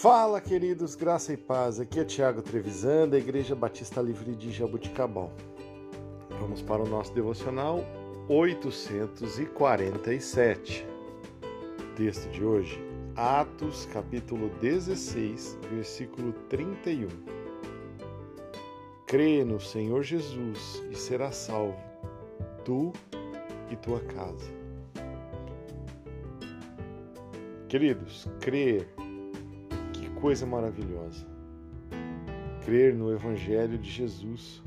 Fala, queridos, graça e paz. Aqui é Tiago Trevisan, da Igreja Batista Livre de Jabuticabal. Vamos para o nosso devocional 847. Texto de hoje, Atos, capítulo 16, versículo 31. Crê no Senhor Jesus e será salvo, tu e tua casa. Queridos, crer coisa maravilhosa. Crer no Evangelho de Jesus,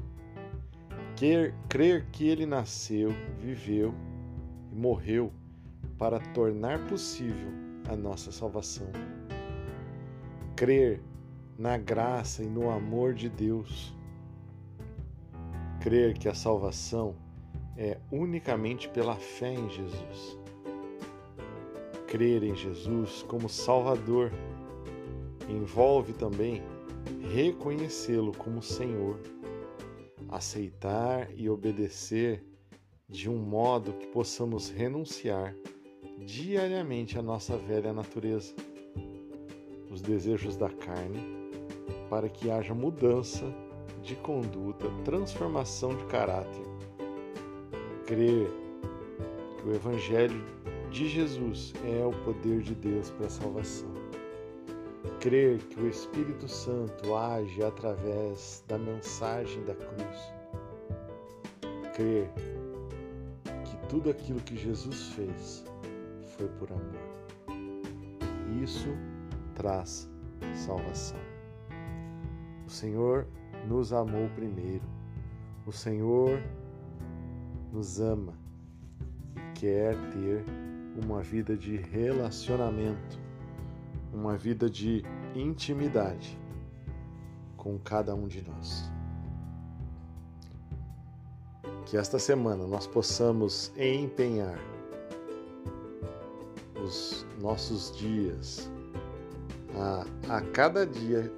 crer, crer que ele nasceu, viveu e morreu para tornar possível a nossa salvação. Crer na graça e no amor de Deus. Crer que a salvação é unicamente pela fé em Jesus. Crer em Jesus como Salvador envolve também reconhecê-lo como Senhor, aceitar e obedecer de um modo que possamos renunciar diariamente à nossa velha natureza, os desejos da carne, para que haja mudança de conduta, transformação de caráter. Crer que o Evangelho de Jesus é o poder de Deus para a salvação crer que o Espírito Santo age através da mensagem da cruz, crer que tudo aquilo que Jesus fez foi por amor. Isso traz salvação. O Senhor nos amou primeiro. O Senhor nos ama e quer ter uma vida de relacionamento uma vida de intimidade com cada um de nós. Que esta semana nós possamos empenhar os nossos dias a, a cada dia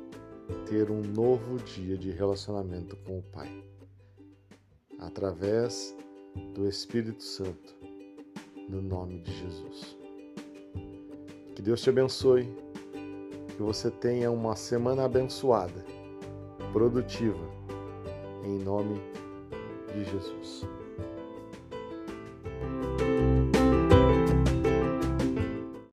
ter um novo dia de relacionamento com o Pai, através do Espírito Santo, no nome de Jesus. Que Deus te abençoe que você tenha uma semana abençoada, produtiva, em nome de Jesus.